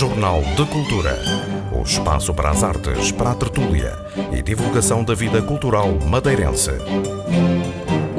Jornal de Cultura. O espaço para as artes, para a tertúlia e divulgação da vida cultural madeirense.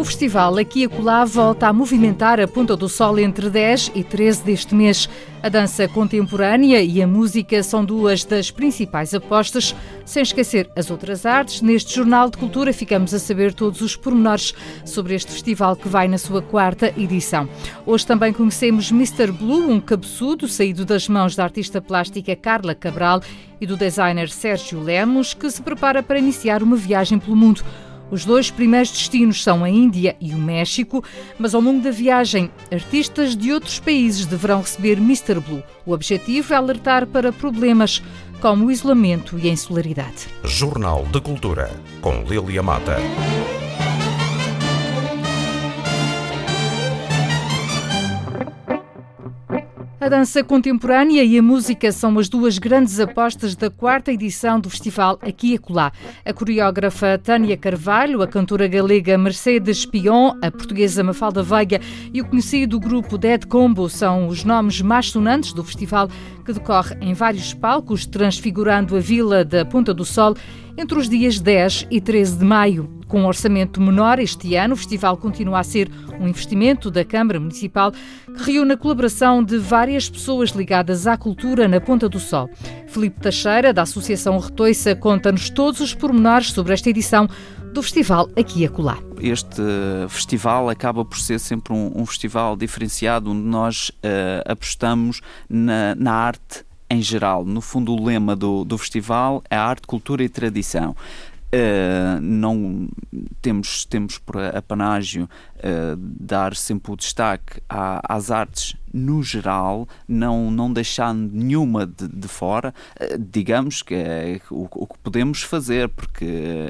O festival Aqui e Acolá volta a movimentar a Ponta do Sol entre 10 e 13 deste mês. A dança contemporânea e a música são duas das principais apostas, sem esquecer as outras artes. Neste Jornal de Cultura ficamos a saber todos os pormenores sobre este festival que vai na sua quarta edição. Hoje também conhecemos Mr. Blue, um cabeçudo saído das mãos da artista plástica Carla Cabral e do designer Sérgio Lemos, que se prepara para iniciar uma viagem pelo mundo. Os dois primeiros destinos são a Índia e o México, mas ao longo da viagem, artistas de outros países deverão receber Mr. Blue. O objetivo é alertar para problemas como o isolamento e a insularidade. Jornal de Cultura, com Lilia Mata. A dança contemporânea e a música são as duas grandes apostas da quarta edição do festival Aqui e Acolá. A coreógrafa Tânia Carvalho, a cantora galega Mercedes Pion, a portuguesa Mafalda Veiga e o conhecido grupo Dead Combo são os nomes mais sonantes do festival que decorre em vários palcos, transfigurando a vila da Ponta do Sol entre os dias 10 e 13 de maio. Com um orçamento menor este ano, o festival continua a ser um investimento da Câmara Municipal que reúne a colaboração de várias pessoas ligadas à cultura na Ponta do Sol. Filipe Teixeira, da Associação Retoiça, conta-nos todos os pormenores sobre esta edição do festival aqui e acolá. Este festival acaba por ser sempre um, um festival diferenciado, onde nós uh, apostamos na, na arte em geral. No fundo, o lema do, do festival é arte, cultura e tradição. Uh, não temos, temos por apanágio uh, dar sempre o destaque à, às artes no geral, não, não deixando nenhuma de, de fora, uh, digamos que é o, o, que podemos fazer, porque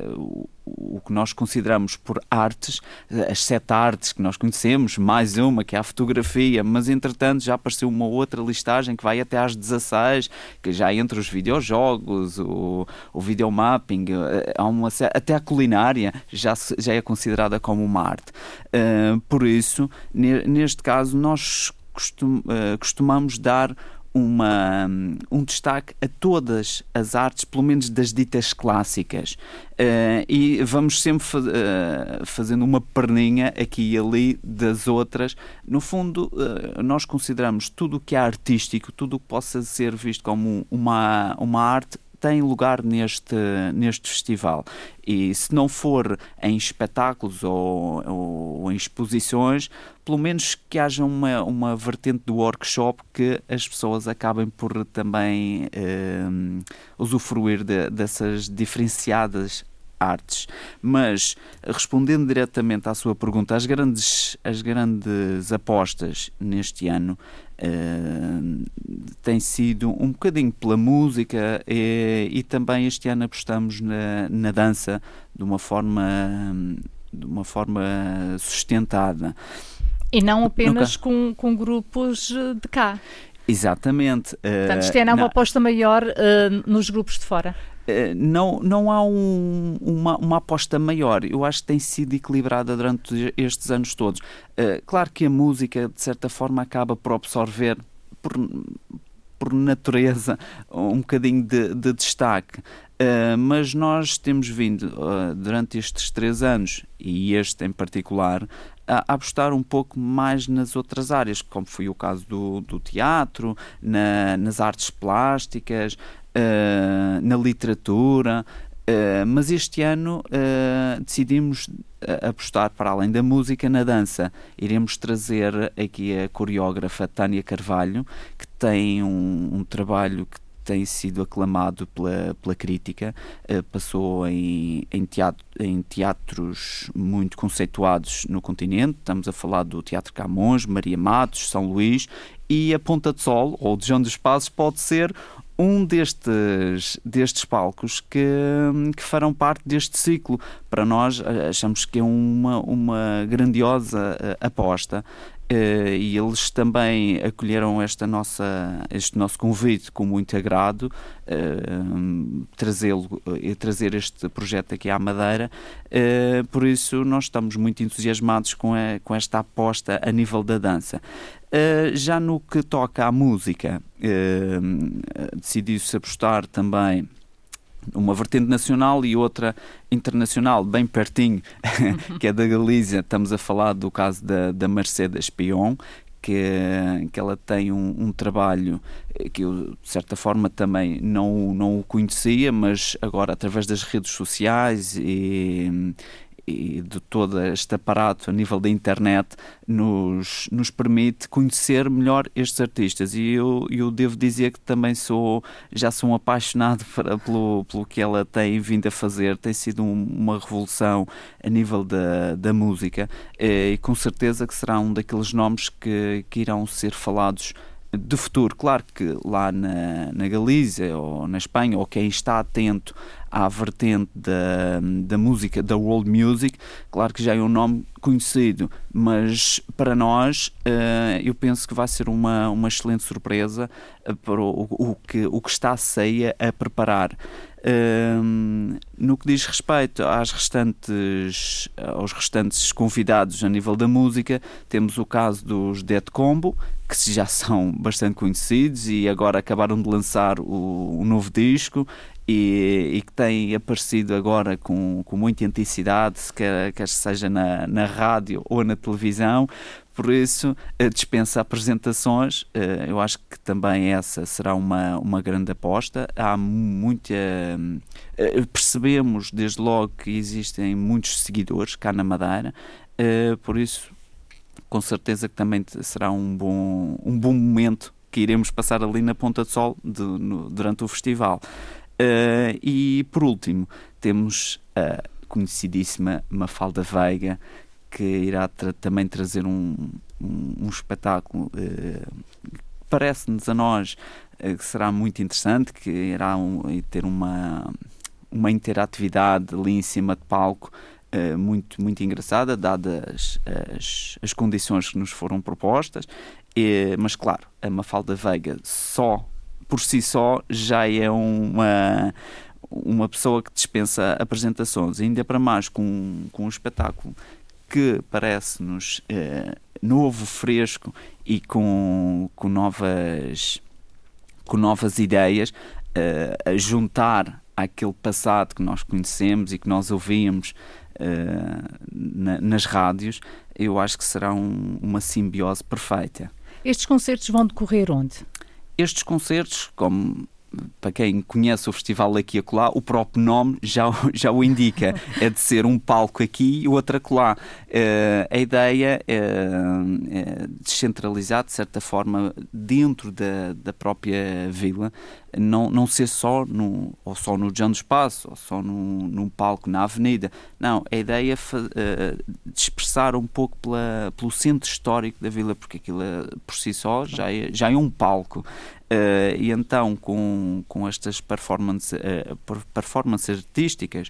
o que nós consideramos por artes, as sete artes que nós conhecemos, mais uma que é a fotografia, mas entretanto já apareceu uma outra listagem que vai até às 16, que já entre os videojogos, o, o videomapping, eh, há uma, até a culinária já, já é considerada como uma arte. Por isso, neste caso, nós costum, uh, costumamos dar uma, um destaque a todas as artes, pelo menos das ditas clássicas. Uh, e vamos sempre uh, fazendo uma perninha aqui e ali das outras. No fundo, uh, nós consideramos tudo o que é artístico, tudo o que possa ser visto como uma, uma arte, tem lugar neste, neste festival. E se não for em espetáculos ou, ou, em exposições, pelo menos que haja uma, uma vertente do workshop que as pessoas acabem por também eh, usufruir de, dessas diferenciadas artes. Mas, respondendo diretamente à sua pergunta, as grandes, as grandes apostas neste ano uh, têm sido um bocadinho pela música e, e também este ano apostamos na, na dança de uma forma, de uma forma sustentada. E não apenas com, com grupos de cá. Exatamente. Portanto, este ano é uma aposta maior uh, nos grupos de fora. Eh, não, não há um, uma, uma aposta maior. Eu acho que tem sido equilibrada durante estes anos todos. Uh, claro que a música, de certa forma, acaba por absorver, por, por natureza, um bocadinho de, de destaque. Uh, mas nós temos vindo, uh, durante estes três anos, e este em particular, a, apostar um pouco mais nas outras áreas, como foi o caso do, do teatro, na, nas artes plásticas, uh, na literatura, uh, mas este ano uh, decidimos apostar para além da música na dança. Iremos trazer aqui a coreógrafa Tânia Carvalho, que tem um, um trabalho que tem sido aclamado pela, pela crítica, uh, passou em, em, teatro, em, teatros muito conceituados no continente, estamos a falar do Teatro Camões, Maria Matos, São Luís, e a Ponta de Sol, ou de João dos Passos, pode ser um destes, destes palcos que, que farão parte deste ciclo. Para nós, achamos que é uma, uma grandiosa uh, aposta Uh, e eles também acolheram esta nossa, este nosso convite com muito agrado, uh, trazê-lo e trazer este projeto aqui à Madeira. Uh, por isso, nós estamos muito entusiasmados com, a, com esta aposta a nível da dança. já no que toca à música, decidiu-se apostar também uma vertente nacional e outra internacional, bem pertinho, que é da Galícia. Estamos a falar do caso da, da Mercedes Pion, que, que ela tem um, um, trabalho que eu, de certa forma, também não, não o conhecia, mas agora, através das redes sociais e, e de todo este aparato a nível da internet nos, nos permite conhecer melhor estes artistas. E eu, eu devo dizer que também sou já sou um apaixonado para, pelo, pelo que ela tem vindo a fazer. Tem sido um, uma revolução a nível da, da música. Eh, e com certeza que será um daqueles nomes que, que irão ser falados de futuro. Claro que lá na, na Galícia ou na Espanha, ou quem está atento à vertente da, da música, da world music, claro que já é um nome conhecido, mas para nós uh, eu penso que vai ser uma, uma excelente surpresa uh, para o, o, que, o que está a ceia a preparar. Uh, no que diz respeito às restantes, aos restantes convidados a nível da música, temos o caso dos Dead Combo, que já são bastante conhecidos e agora acabaram de lançar o, o novo disco e, e, que têm aparecido agora com, com muita intensidade, quer, quer seja na, na rádio ou na televisão. Por isso, dispensa apresentações. Eh, eu acho que também essa será uma, uma grande aposta. Há muita. Eh, percebemos desde logo que existem muitos seguidores cá na Madeira, eh, por isso com certeza que também será um bom, um bom momento que iremos passar ali na Ponta de Sol de, no, durante o festival. E por último, temos a conhecidíssima Mafalda Veiga, que irá tra também trazer um, um, um espetáculo uh, parece-nos a nós uh, que será muito interessante, que irá um, ter uma, uma interatividade ali em cima de palco uh, muito, muito engraçada, dadas as, as condições que nos foram propostas. E, mas, claro, a Mafalda Veiga só, por si só, já é uma, uma pessoa que dispensa apresentações, ainda para mais com, com um espetáculo que parece-nos uh, novo, fresco e com, com, novas, com novas ideias, uh, a juntar aquele passado que nós conhecemos e que nós ouvíamos uh, na, nas rádios, eu acho que será um, uma simbiose perfeita. Estes concertos vão decorrer onde? Estes concertos, como para quem conhece o festival aqui e acolá, o próprio nome já, já o indica. É de ser um palco aqui e outro acolá. Uh, a ideia é, é descentralizar, de certa forma, dentro da, da própria vila, não, não ser só no, ou só no Jão Espaço, ou só num, num palco na avenida. Não, a ideia é uh, dispersar um pouco pela, pelo centro histórico da vila, porque aquilo por si só já é, já é um palco. Uh, e então, com, com estas performances, uh, performances artísticas,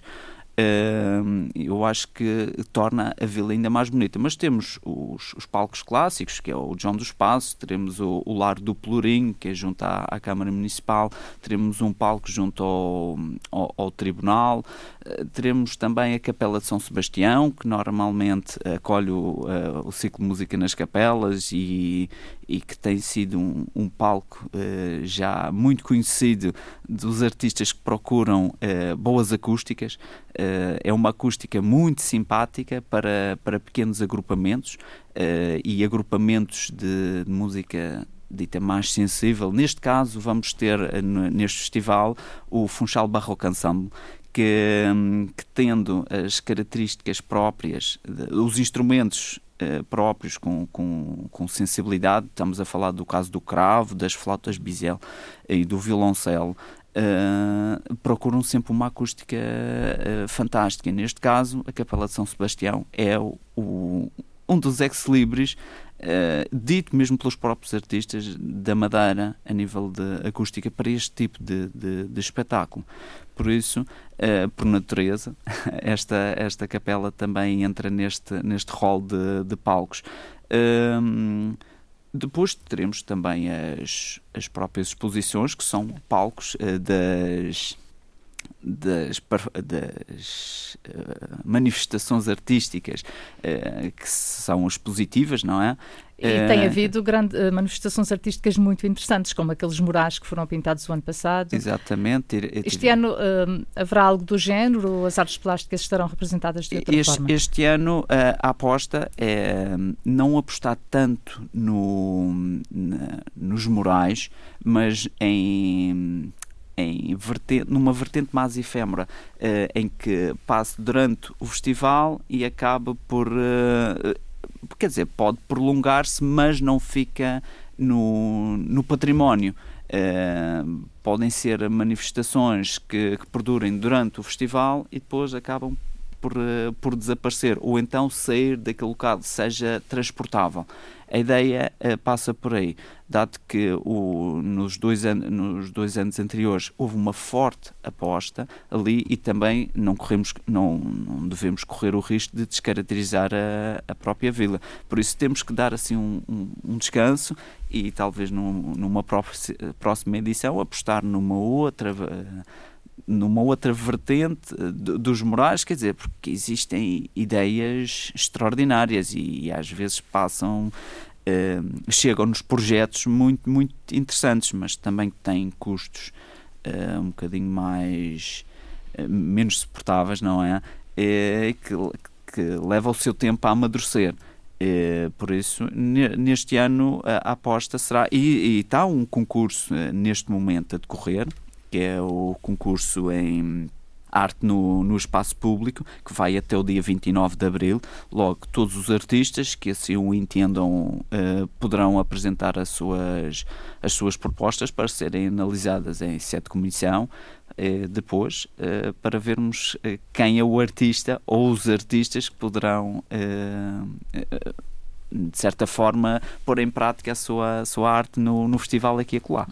eu acho que torna a vila ainda mais bonita. Mas temos os, os palcos clássicos, que é o João do Espaço, teremos o, o Lar do Pelourinho, que é junto à, à, Câmara Municipal, teremos um palco junto ao, ao, ao Tribunal, uh, teremos também a Capela de São Sebastião, que normalmente acolhe o, uh, o ciclo música nas capelas e, e que tem sido um, um palco uh, já muito conhecido dos artistas que procuram uh, boas acústicas. Uh, é uma acústica muito simpática para, para pequenos agrupamentos e agrupamentos de, de música dita mais sensível. Neste caso, vamos ter neste festival o Funchal Barroco Ensemble, que, hum, que, tendo as características próprias, os instrumentos eh, próprios com, com, com, sensibilidade. Estamos a falar do caso do cravo, das flautas bisel e do violoncelo. Uh, procuram sempre uma acústica uh, fantástica. Neste caso, a Capela de São Sebastião é o, o um dos ex-libris uh, dito mesmo pelos próprios artistas da Madeira a nível de acústica para este tipo de, de, de espetáculo. Por isso, por natureza, esta, esta capela também entra neste, neste rol de, de palcos. Depois teremos também as, as próprias exposições, que são palcos uh, das das, das uh, manifestações artísticas uh, que são expositivas, não é? E tem havido grande, uh, manifestações artísticas muito interessantes, como aqueles murais que foram pintados o ano passado. Exatamente. Este ano haverá algo do género? As artes plásticas estarão representadas de outra este, forma? Este ano a aposta é não apostar tanto no, na, nos murais, mas em em vertente, numa vertente mais efêmera, uh, em que passe durante o festival e acaba por. Uh, quer dizer, pode prolongar-se, mas não fica no, no património. Uh, podem ser manifestações que, que perdurem durante o festival e depois acabam por, por desaparecer, ou então sair daquele local, seja transportável. A ideia uh, passa por aí, dado que o, nos, dois an nos dois anos anteriores houve uma forte aposta ali e também não, corremos, não, não devemos correr o risco de descaracterizar a, a própria vila. Por isso temos que dar assim um, um, um descanso e talvez num, numa próxima edição apostar numa outra. Uh, numa outra vertente eh, dos morais, quer dizer, porque existem ideias extraordinárias e, e às vezes passam, uh, chegam-nos projetos muito, muito interessantes, mas também têm custos uh, um bocadinho mais, menos suportáveis, não é? que, que leva o seu tempo a amadurecer. por isso, neste ano a aposta será. E está um concurso neste momento a decorrer, que é o concurso em arte no, no espaço público, que vai até o dia 29 de abril. Logo, todos os artistas que assim o entendam uh, poderão apresentar as suas, as suas propostas para serem analisadas em sete comissão. Uh, depois, uh, para vermos quem é o artista ou os artistas que poderão de certa forma, pôr em prática a sua, a sua arte no, no festival aqui e acolá.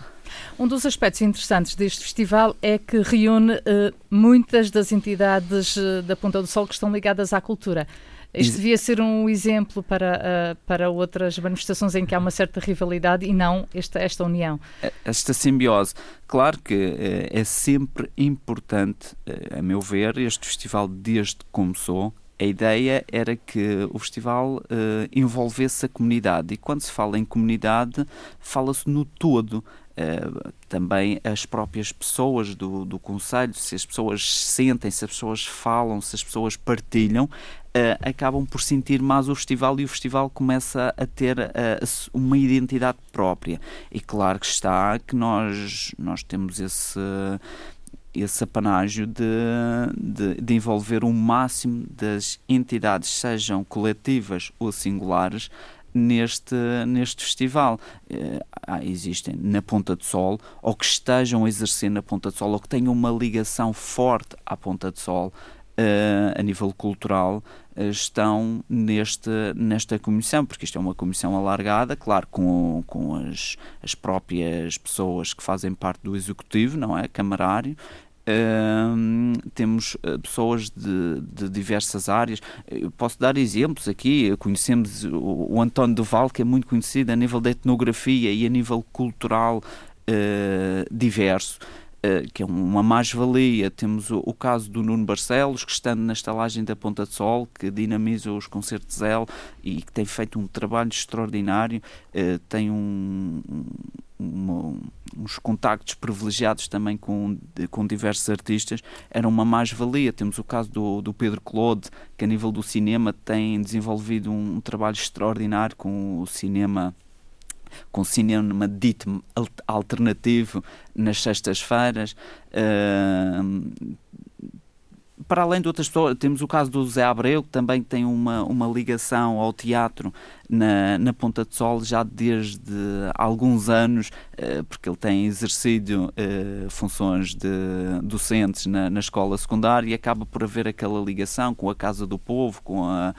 Um dos aspectos interessantes deste festival é que reúne uh, muitas das entidades uh, da Ponta do Sol que estão ligadas à cultura. Este devia ser um exemplo para, uh, para outras manifestações em que há uma certa rivalidade e não esta, esta união. Esta simbiose. Claro que é sempre importante, a meu ver, este festival desde que começou, a ideia era que o festival uh, envolvesse a comunidade e quando se fala em comunidade fala-se no todo uh, também as próprias pessoas do, do Conselho, se as pessoas sentem, se as pessoas falam, se as pessoas partilham, uh, acabam por sentir mais o festival e o festival começa a ter uma identidade própria. E claro que está que nós, nós temos esse esse apanágio de, de, de, envolver o máximo das entidades, sejam coletivas ou singulares, neste, neste festival. Uh, existem na Ponta de Sol, ou que estejam a exercer na Ponta de Sol, ou que tenham uma ligação forte à Ponta de Sol. Uh, a nível cultural uh, estão neste, nesta comissão, porque isto é uma comissão alargada, claro, com, com as, as próprias pessoas que fazem parte do executivo, não é? Camarário, Temos uh, pessoas de, de, diversas áreas. Eu posso dar exemplos aqui. Conhecemos o, o, António Duval, que é muito conhecido a nível da etnografia e a nível cultural uh, diverso. Uh, que é uma mais-valia. Temos o, o, caso do Nuno Barcelos, que estando na estalagem da Ponta de Sol, que dinamiza os concertos Zell e que tem feito um trabalho extraordinário, uh, tem um, uma, uns contactos privilegiados também com, com diversos artistas, era uma mais-valia. Temos o caso do, do Pedro Claude, que a nível do cinema tem desenvolvido um, um trabalho extraordinário com o cinema com cinema dito alternativo nas sextas-feiras. Uh, para além de outras pessoas, temos o caso do Zé Abreu, que também tem uma, uma ligação ao teatro na, na Ponta de Sol já desde alguns anos, uh, porque ele tem exercido uh, funções de docentes na, na escola secundária e acaba por haver aquela ligação com a Casa do Povo, com a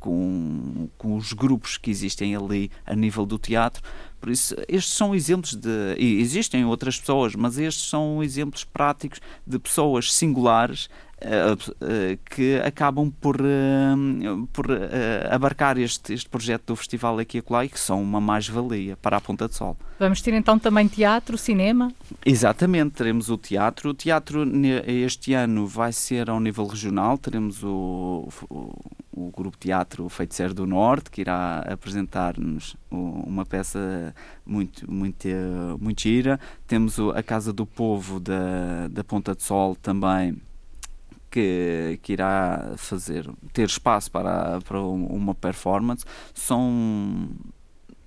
com, com os grupos que existem ali a nível do teatro. Por isso, estes são exemplos de. existem outras pessoas, mas estes são exemplos práticos de pessoas singulares que acabam por, uh, por abarcar este, este projeto do Festival aqui e acolá e que são uma mais-valia para a Ponta de Sol. Vamos ter então também teatro, cinema? Exatamente, teremos o teatro. O teatro este ano vai ser ao nível regional, teremos o, o, o Grupo Teatro Feiticeiro do Norte, que irá apresentar-nos uma peça muito, muito, muito gira. Temos a Casa do Povo da, da Ponta de Sol também, que, que irá fazer, ter espaço para, para uma performance. São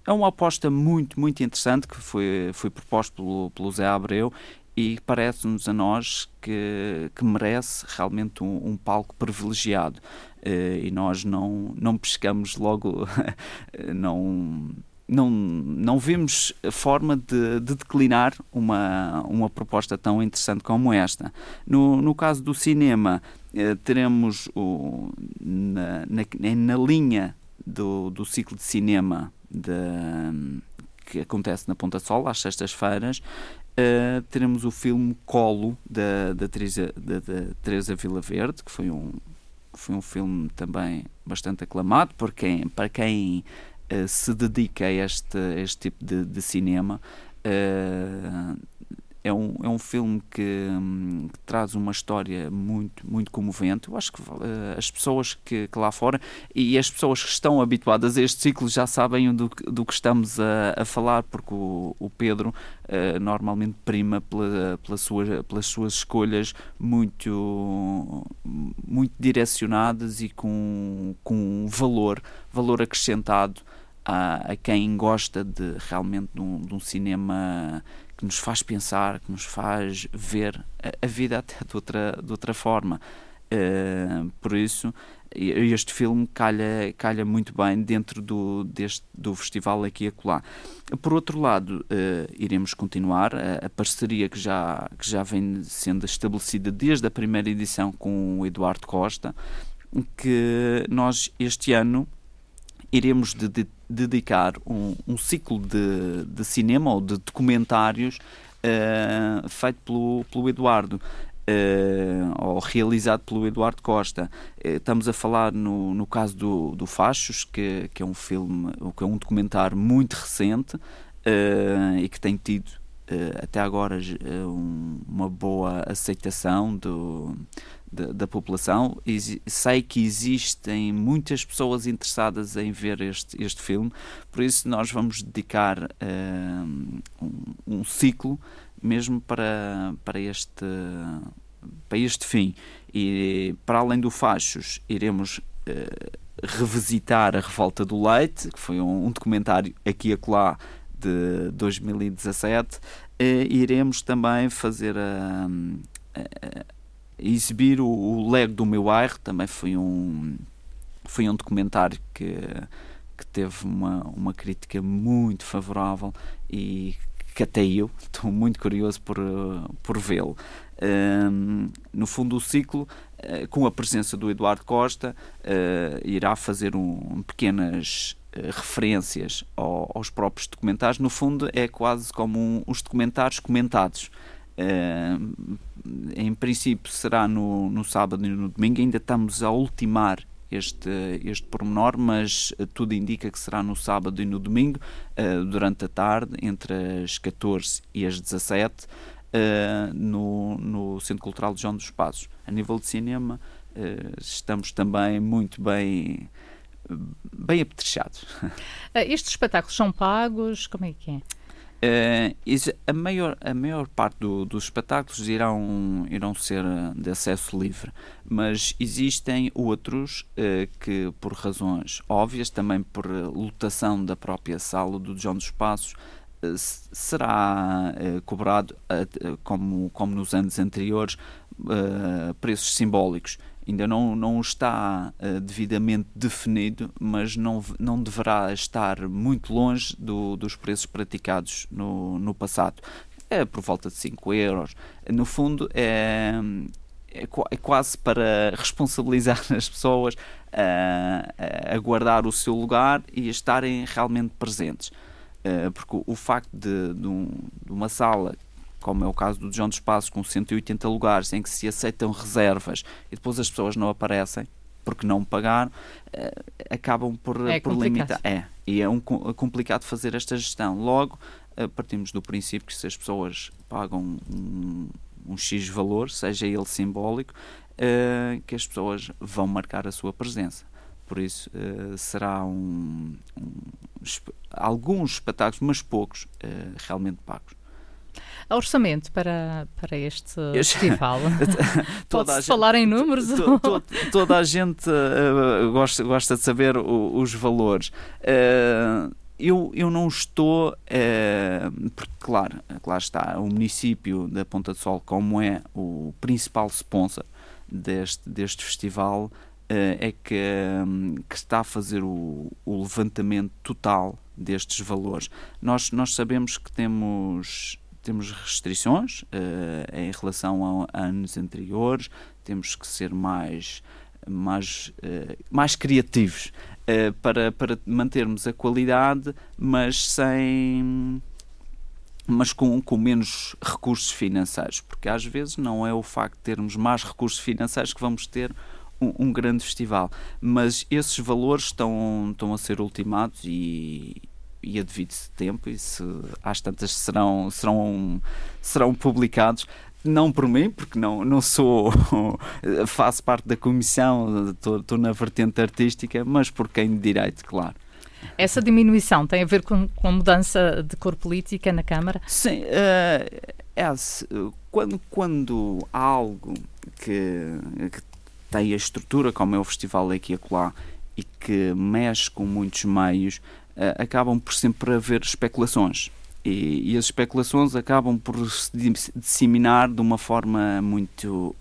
é uma aposta muito, muito interessante que foi, foi proposta pelo, pelo Zé Abreu e parece-nos a nós que, que merece realmente um, um palco privilegiado. Uh, e nós não, não pescamos logo, não não, não vimos forma de, de, declinar uma, uma proposta tão interessante como esta. No, no caso do cinema, eh, teremos o, na, na, na, linha do, do ciclo de cinema de, que acontece na Ponta Sol, às sextas-feiras, Uh, teremos o filme Colo da, da, Teresa, da, da Teresa Vila Verde, que foi um, foi um filme também bastante aclamado por quem, para quem uh, se dedica a este, a este tipo de, de cinema. Uh, é um, é um filme que, hum, que, traz uma história muito, muito comovente. Eu acho que uh, as pessoas que, que, lá fora e as pessoas que estão habituadas a este ciclo já sabem do, do que estamos a, a falar, porque o, o Pedro uh, normalmente prima pela, pela sua, pelas suas escolhas muito, muito direcionadas e com, com valor, valor acrescentado a, a quem gosta de realmente de um, de um cinema que nos faz pensar, que nos faz ver a, a vida até de outra, de outra forma. Uh, por isso, este filme calha, calha muito bem dentro do, deste, do festival aqui e acolá. Por outro lado, uh, iremos continuar a, a, parceria que já, que já vem sendo estabelecida desde a primeira edição com o Eduardo Costa, que nós este ano iremos de, de, dedicar um, um ciclo de, de, cinema ou de documentários uh, feito pelo, pelo Eduardo. Uh, ou realizado pelo Eduardo Costa. Uh, estamos a falar no, no caso do, do Fachos, que, que é um filme, que é um documentário muito recente e que tem tido até agora um, uma boa aceitação do, da, da, população. E sei que existem muitas pessoas interessadas em ver este, este filme, por isso nós vamos dedicar uh, um, um, ciclo mesmo para, para, este, para este fim. E para além do Fachos, iremos uh, revisitar A Revolta do Leite, que foi um, um documentário aqui e acolá de 2017. Uh, eh, iremos também fazer a, a exibir o, o Lego do meu bairro, também foi um, foi um documentário que, que teve uma, uma crítica muito favorável e que até eu estou muito curioso por, por vê-lo. Um, no fundo, o ciclo, uh, com a presença do Eduardo Costa, uh, irá fazer um, pequenas referências ao, aos próprios documentários. No fundo, é quase como um, os documentários comentados. Uh, em princípio será no, no sábado e no domingo, ainda estamos a ultimar este, este pormenor, mas uh, tudo indica que será no sábado e no domingo, uh, durante a tarde, entre as 14 e as 17, no, no Centro Cultural de João dos Passos. A nível de cinema, estamos também muito bem bem apetrechados. Estes espetáculos são pagos? Como é que é? Uh, a, maior, a maior parte do, dos espetáculos irão, irão ser eh, de acesso livre, mas existem outros uh, que, por razões óbvias, também por lotação da própria sala do João dos Passos, uh, será cobrado, como, como nos anos anteriores, preços simbólicos ainda não, não está uh, devidamente definido, mas não, não deverá estar muito longe do, dos preços praticados no, no passado. É por volta de 5 euros. No fundo, é, é, é quase para responsabilizar as pessoas a, a guardar o seu lugar e a estarem realmente presentes. Uh, porque o, o facto de, de, um, de, uma sala, como é o caso do João dos Passos, com 180 lugares, em que se aceitam reservas e depois as pessoas não aparecem porque não pagaram, uh, acabam por, é por limitar. É, e é um, é complicado fazer esta gestão. Logo, uh, partimos do princípio que se as pessoas pagam um, um X valor, seja ele simbólico, uh, que as pessoas vão marcar a sua presença. Por isso, uh, será um, um, alguns espetáculos, mas poucos, uh, realmente pagos. Orçamento para, para este festival? Pode-se falar em números? To, to, toda a gente uh, gosta, gosta de saber o, os valores. Uh, eu, eu não estou, uh, porque claro, claro está, o município da Ponta do Sol, como é o principal sponsor deste, deste festival, uh, é que, que, está a fazer o, o, levantamento total destes valores. Nós, nós sabemos que temos, temos restrições uh, em relação a, anos anteriores, temos que ser mais mais, mais criativos uh, para, para mantermos a qualidade, mas sem mas com, com menos recursos financeiros, porque às vezes não é o facto de termos mais recursos financeiros que vamos ter um, um grande festival, mas esses valores estão, estão a ser ultimados e, e a devido tempo, e se, às tantas serão, serão, serão publicados, não por mim, porque não, não sou, faço parte da comissão, estou, na vertente artística, mas por quem de direito, claro. Essa diminuição tem a ver com, com a mudança de cor política na Câmara? Sim, uh, é, quando, quando há algo que, que tem a estrutura, como é o Festival Aqui e Acolá, e que mexe com muitos meios, acabam por sempre haver especulações. E, e, as especulações acabam por se disseminar de uma forma muito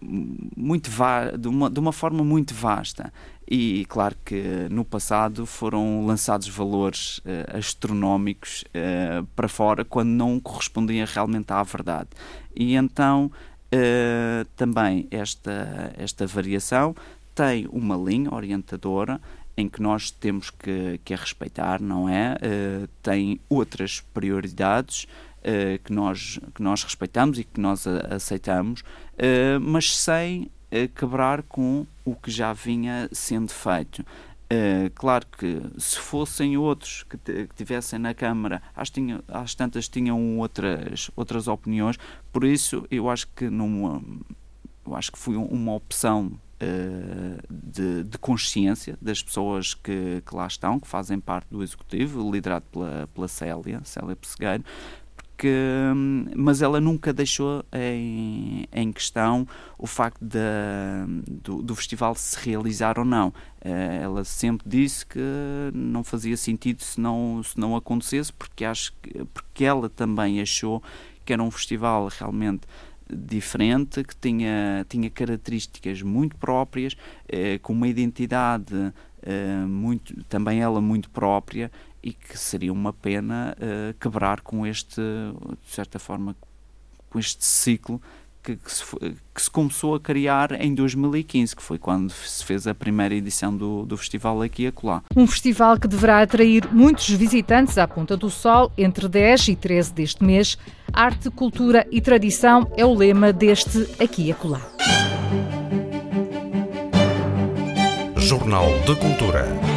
muito de uma, de uma forma muito vasta. E claro que no passado foram lançados valores uh, astronómicos uh, para fora quando não correspondiam realmente à verdade. E então uh, também esta esta variação tem uma linha orientadora em que nós temos que, que a respeitar, não é? Uh, tem outras prioridades uh, que, nós, que nós respeitamos e que nós a, aceitamos, uh, mas sem quebrar com o que já vinha sendo feito. Claro que se fossem outros que, que tivessem na Câmara, às, tinha, às tantas tinham outras, outras opiniões, por isso eu acho que numa, eu acho que foi uma opção de, de, consciência das pessoas que, que, lá estão, que fazem parte do Executivo, liderado pela, pela Célia, Célia Pessegueiro, que, hum, mas ela nunca deixou em, em questão o facto de, do, do, festival se realizar ou não. Uh, ela sempre disse que não fazia sentido se não, se não acontecesse, porque, acho que, porque ela também achou que era um festival realmente diferente, que tinha, tinha características muito próprias, eh, com uma identidade eh, muito, também ela muito própria e que seria uma pena eh, quebrar com este, de certa forma, com este ciclo que, que, se, que, se, começou a criar em 2015, que foi quando se fez a primeira edição do, do festival aqui e acolá. Um festival que deverá atrair muitos visitantes à Ponta do Sol entre 10 e 13 deste mês. Arte, cultura e tradição é o lema deste aqui e acolá. Jornal de Cultura.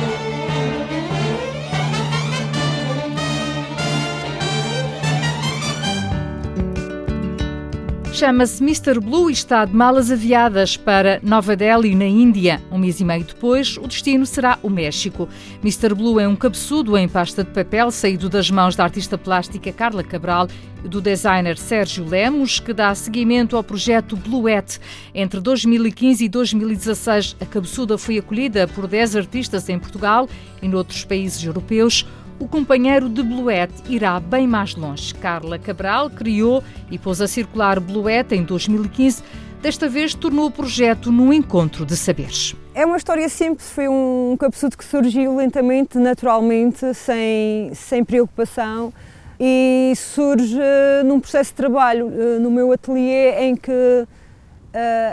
Chama-se Mr. Blue e está de malas aviadas para Nova Delhi, na Índia. Um mês e meio depois, o destino será o México. Mr. Blue é um cabeçudo em pasta de papel saído das mãos da artista plástica Carla Cabral e do designer Sérgio Lemos, que dá seguimento ao projeto Bluette. Entre 2015 e 2016, a cabeçuda foi acolhida por 10 artistas em Portugal e noutros países europeus o companheiro de Bluette irá bem mais longe. Carla Cabral criou e pôs a circular Bluette em 2015. Desta vez tornou o projeto num encontro de saberes. É uma história simples, foi um cabeçudo que surgiu lentamente, naturalmente, sem, sem preocupação e surge num processo de trabalho no meu ateliê em que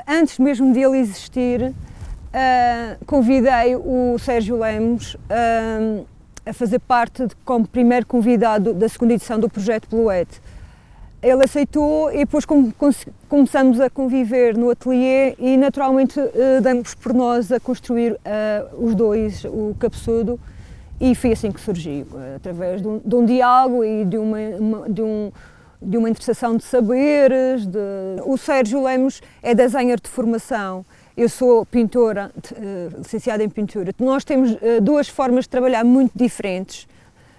antes mesmo de ele existir, convidei o Sérgio Lemos a fazer parte de, como primeiro convidado da segunda edição do projeto Bluete. Ele aceitou e depois começamos a conviver no ateliê e naturalmente damos por nós a construir uh, os dois, o cabeçudo, e foi assim que surgiu, uh, através de um, de um, diálogo e de uma, uma, de, um, de uma interseção de saberes. De... O Sérgio Lemos é desenhar de formação eu sou pintora, uh, licenciada em pintura. Nós temos uh, duas formas de trabalhar muito diferentes,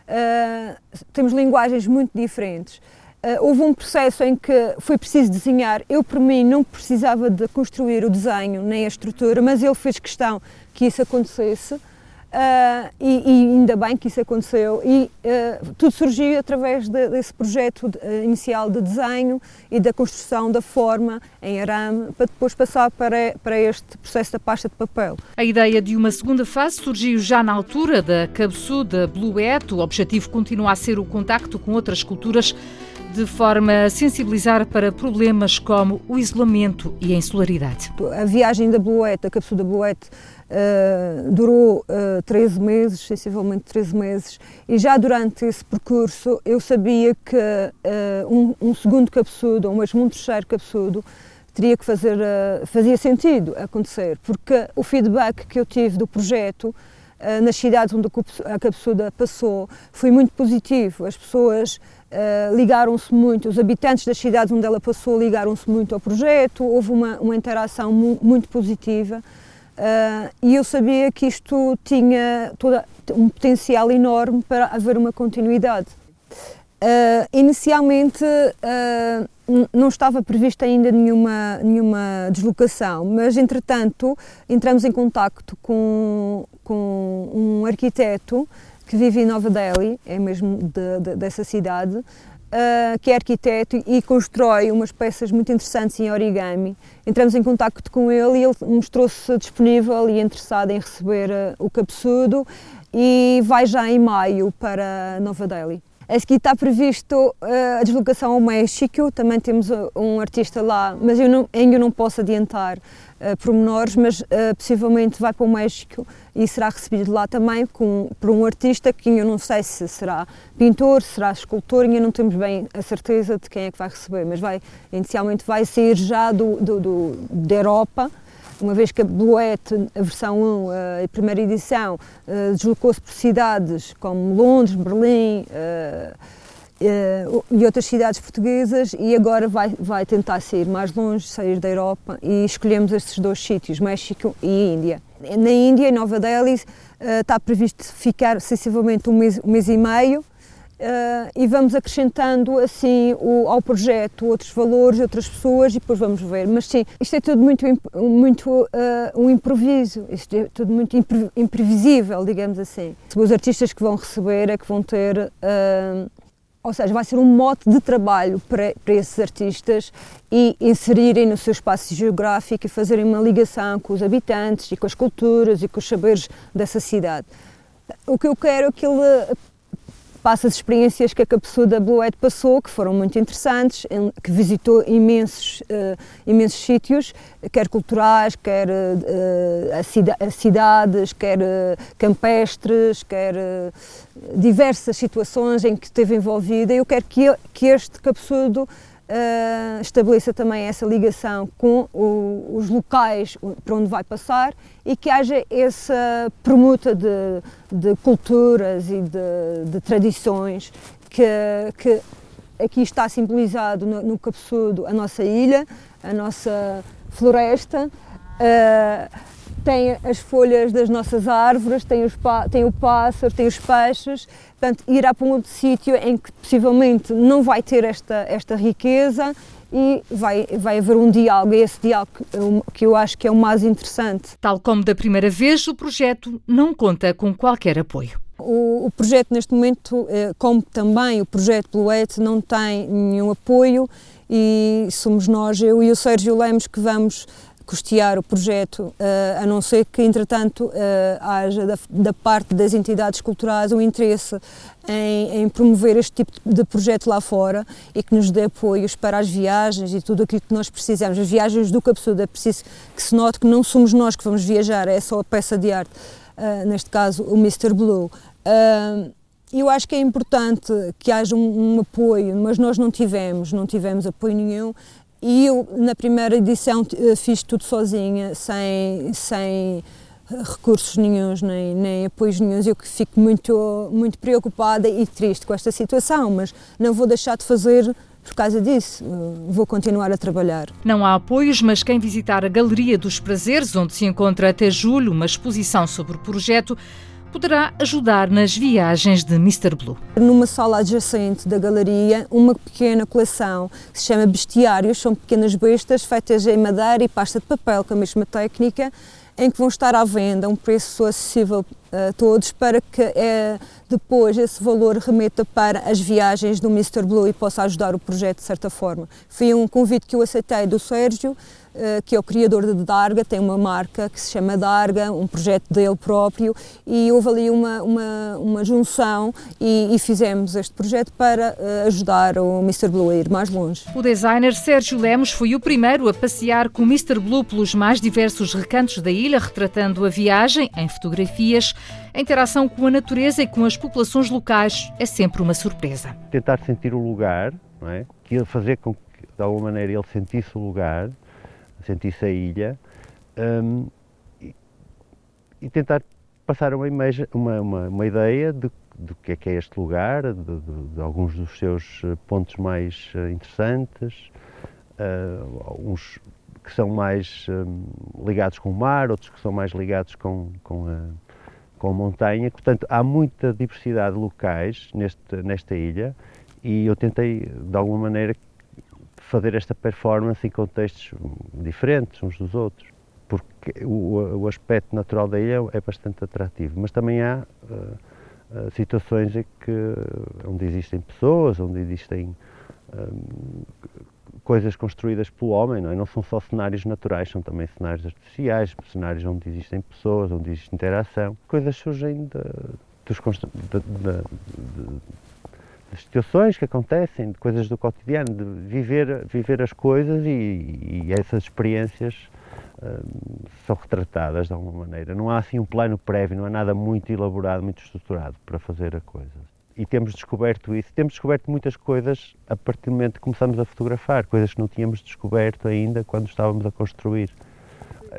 uh, temos linguagens muito diferentes. houve um processo em que foi preciso desenhar. Eu, por mim, não precisava de construir o desenho nem a estrutura, mas ele fez questão que isso acontecesse. Uh, e, e, ainda bem que isso aconteceu e uh, tudo surgiu através de, desse projeto de, uh, inicial de desenho e da construção da forma em arame para depois passar para, para este processo da pasta de papel. A ideia de uma segunda fase surgiu já na altura da cabeçuda Bluet. O objetivo continua a ser o contacto com outras culturas de forma a sensibilizar para problemas como o isolamento e a insularidade. A viagem da Bluet, a cabeçuda Bluet, Uh, durou uh, 13 meses, sensivelmente 13 meses, e já durante esse percurso eu sabia que uh, um, um, segundo cabeçudo, ou mesmo um terceiro cabeçudo, teria que fazer, uh, fazia sentido acontecer, porque o feedback que eu tive do projeto nas cidades onde a cabeçuda passou foi muito positivo. As pessoas ligaram-se muito, os habitantes das cidades onde ela passou ligaram-se muito ao projeto, houve uma, uma interação mu muito positiva. Uh, e eu sabia que isto tinha toda, um potencial enorme para haver uma continuidade. Uh, inicialmente uh, não estava prevista ainda nenhuma, nenhuma deslocação, mas entretanto entramos em contacto com, com um arquiteto que vive em Nova Delhi, é mesmo de, de, dessa cidade, uh, que é arquiteto e constrói umas peças muito interessantes em origami. Entramos em contato com ele e ele mostrou-se disponível e interessado em receber uh, o cabeçudo e vai já em maio para Nova Delhi. A seguir está previsto uh, a deslocação ao México, também temos um artista lá, mas eu não, ainda não posso adiantar uh, pormenores, mas uh, possivelmente vai para o México e será recebido lá também com, por um artista que eu não sei se será pintor, será escultor, ainda não temos bem a certeza de quem é que vai receber, mas vai, inicialmente vai sair já do, do, do da Europa, uma vez que a Bluet, a versão 1, a primeira edição, deslocou-se por cidades como Londres, Berlim, uh, e outras cidades portuguesas e agora vai, vai tentar sair mais longe, sair da Europa e escolhemos estes dois sítios, México e Índia. Na Índia, em Nova Delhi, está previsto ficar sensivelmente um mês, um mês e meio uh, e vamos acrescentando assim o, ao projeto outros valores, outras pessoas e depois vamos ver. Mas sim, isto é tudo muito, muito um improviso, isto é tudo muito imprevisível, digamos assim. Os artistas que vão receber é que vão ter ou seja, vai ser um mote de trabalho para, para esses artistas e inserirem no seu espaço geográfico e fazerem uma ligação com os habitantes e com as culturas e com os saberes dessa cidade. O que eu quero é que ele passa as experiências que a Cabeçuda Bluet passou, que foram muito interessantes, que visitou imensos, uh, imensos sítios, quer culturais, quer uh, cidades, quer uh, campestres, quer diversas situações em que esteve envolvida. Eu quero que, que este Cabeçudo uh, estabeleça também essa ligação com o, os locais para onde vai passar e que haja essa permuta de, de culturas e de, de tradições que, que, aqui está simbolizado no, no cabeçudo a nossa ilha, a nossa floresta. Uh, tem as folhas das nossas árvores, tem, os, tem o pássaro, tem os peixes, portanto, irá para um outro sítio em que possivelmente não vai ter esta, esta riqueza e vai, vai haver um diálogo, é esse diálogo que eu acho que é o mais interessante. Tal como da primeira vez, o projeto não conta com qualquer apoio. O, o projeto neste momento, eh, como também o projeto Bluete, não tem nenhum apoio e somos nós, eu e o Sérgio Lemos, que vamos custear o projeto, a não ser que, entretanto, haja da, parte das entidades culturais um interesse em, em, promover este tipo de projeto lá fora e que nos dê apoios para as viagens e tudo aquilo que nós precisamos. As viagens do Capsuda, é preciso que se note que não somos nós que vamos viajar, é só a peça de arte, uh, neste caso o Mr. Blue. Eu acho que é importante que haja um, um, apoio, mas nós não tivemos, não tivemos apoio nenhum. E eu, na primeira edição, fiz tudo sozinha, sem, sem recursos nenhums, nem, nem apoios nenhums. Eu que fico muito, muito preocupada e triste com esta situação, mas não vou deixar de fazer por causa disso, vou continuar a trabalhar. Não há apoios, mas quem visitar a Galeria dos Prazeres, onde se encontra até julho uma exposição sobre o projeto, poderá ajudar nas viagens de Mr. Blue. Numa sala adjacente da galeria, uma pequena coleção que se chama Bestiários, são pequenas bestas feitas em madeira e pasta de papel com a mesma técnica, em que vão estar à venda a um preço acessível todos para que é, depois esse valor remeta para as viagens do Mr. Blue e possa ajudar o projeto de certa forma. Foi um convite que eu aceitei do Sérgio eh, que é o criador de Darga, tem uma marca que se chama Darga, um projeto dele próprio, e houve ali uma, uma, uma junção e, e, fizemos este projeto para eh, ajudar o Mr. Blue a ir mais longe. O designer Sérgio Lemos foi o primeiro a passear com o Mr. Blue pelos mais diversos recantos da ilha, retratando a viagem em fotografias. A interação com a natureza e com as populações locais é sempre uma surpresa. Tentar sentir o lugar, não é? Fazer com que, de alguma maneira, ele sentisse o lugar sentisse a ilha um, e, e, tentar passar uma, imagem, uma, uma, uma ideia de, do que é que é este lugar, de, de, de alguns dos seus eh, pontos mais eh, interessantes, uh, alguns que são mais um, ligados com o mar, outros que são mais ligados com, com, a, com montanha. Portanto, há muita diversidade de locais neste, nesta ilha e eu tentei, de alguma maneira, fazer esta performance em contextos diferentes uns dos outros, porque o, o aspecto natural da ilha é bastante atrativo, mas também há uh, uh, situações em que, onde existem pessoas, onde existem um, coisas construídas pelo homem, não, é? não são só cenários naturais, são também cenários artificiais, cenários onde existem pessoas, onde existe interação. Coisas surgem de, dos, de, de, de situações que acontecem, de coisas do cotidiano, de viver, viver as coisas e, e essas experiências hum, são retratadas de alguma maneira. Não há assim um plano prévio, não há nada muito elaborado, muito estruturado para fazer a coisa. E temos descoberto isso. Temos descoberto muitas coisas a partir do momento que começamos a fotografar, coisas que não tínhamos descoberto ainda quando estávamos a construir.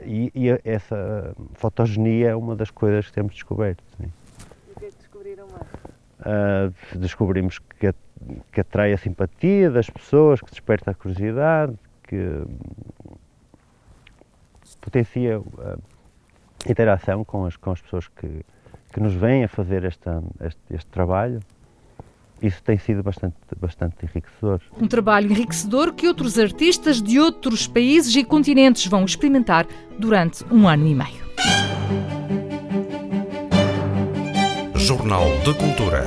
E, e essa fotogenia é uma das coisas que temos descoberto. Sim. E o que é que descobriram mais? Uh, descobrimos que, que atrai a simpatia das pessoas, que desperta a curiosidade, que potencia a interação com as, com as pessoas que, que nos vêm a fazer esta, este, este trabalho. Isso tem sido bastante, bastante enriquecedor. Um trabalho enriquecedor que outros artistas de outros países e continentes vão experimentar durante um ano e meio. Jornal de Cultura.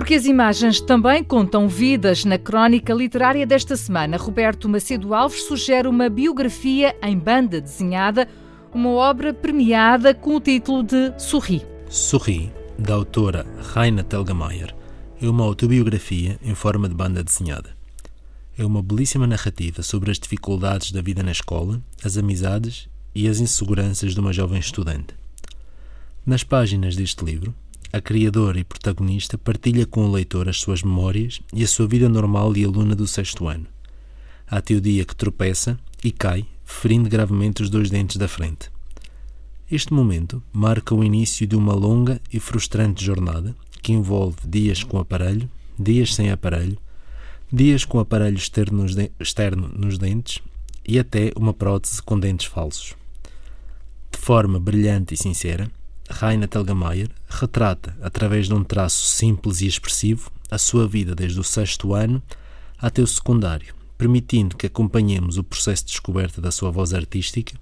Porque as imagens também contam vidas. Na crónica literária desta semana, Roberto Macedo Alves sugere uma biografia em banda desenhada, uma obra premiada com o título de Sorri. Sorri, da autora Raina Telgemeier, é uma autobiografia em forma de banda desenhada é uma belíssima narrativa sobre as dificuldades da vida na escola, as amizades e as inseguranças de uma jovem estudante. Nas páginas deste livro, a criadora e protagonista partilha com o leitor as suas memórias e a sua vida normal de aluna do sexto ano. Até o dia que tropeça e cai, ferindo gravemente os dois dentes da frente. Este momento marca o início de uma longa e frustrante jornada que envolve dias com aparelho, dias sem aparelho, dias com aparelho externo nos, externo nos dentes e até uma prótese com dentes falsos. De forma brilhante e sincera, Raina Telgemeier retrata, através de um traço simples e expressivo, a sua vida desde o sexto ano até o secundário, permitindo que acompanhemos o processo de descoberta da sua voz artística,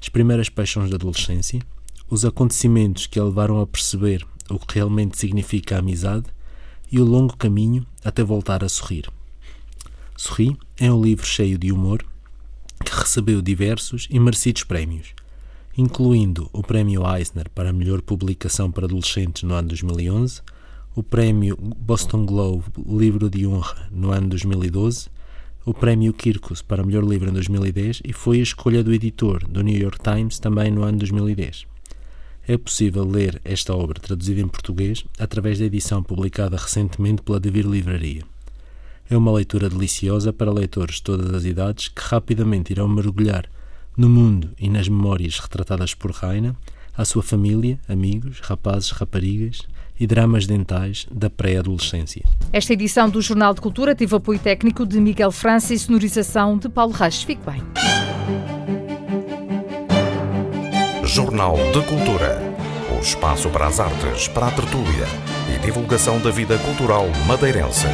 as primeiras paixões da adolescência, os acontecimentos que a levaram a perceber o que realmente significa a amizade e o longo caminho até voltar a sorrir. Sorri é um livro cheio de humor que recebeu diversos e merecidos prémios, incluindo o Prémio Eisner para a melhor publicação para adolescentes no ano 2011, o Prémio Boston Globe Livro de Honra no ano 2012, o Prémio Kirkus para melhor livro em 2010 e foi a escolha do editor do New York Times também no ano 2010. É possível ler esta obra traduzida em português através da edição publicada recentemente pela Devir Livraria. É uma leitura deliciosa para leitores de todas as idades que rapidamente irão mergulhar no mundo e nas memórias retratadas por Raina, a sua família, amigos, rapazes, raparigas e dramas dentais da pré-adolescência. Esta edição do Jornal de Cultura teve apoio técnico de Miguel França e sonorização de Paulo Reis. Fique bem. Jornal de Cultura. O espaço para as artes, para a tertúlia e divulgação da vida cultural madeirense.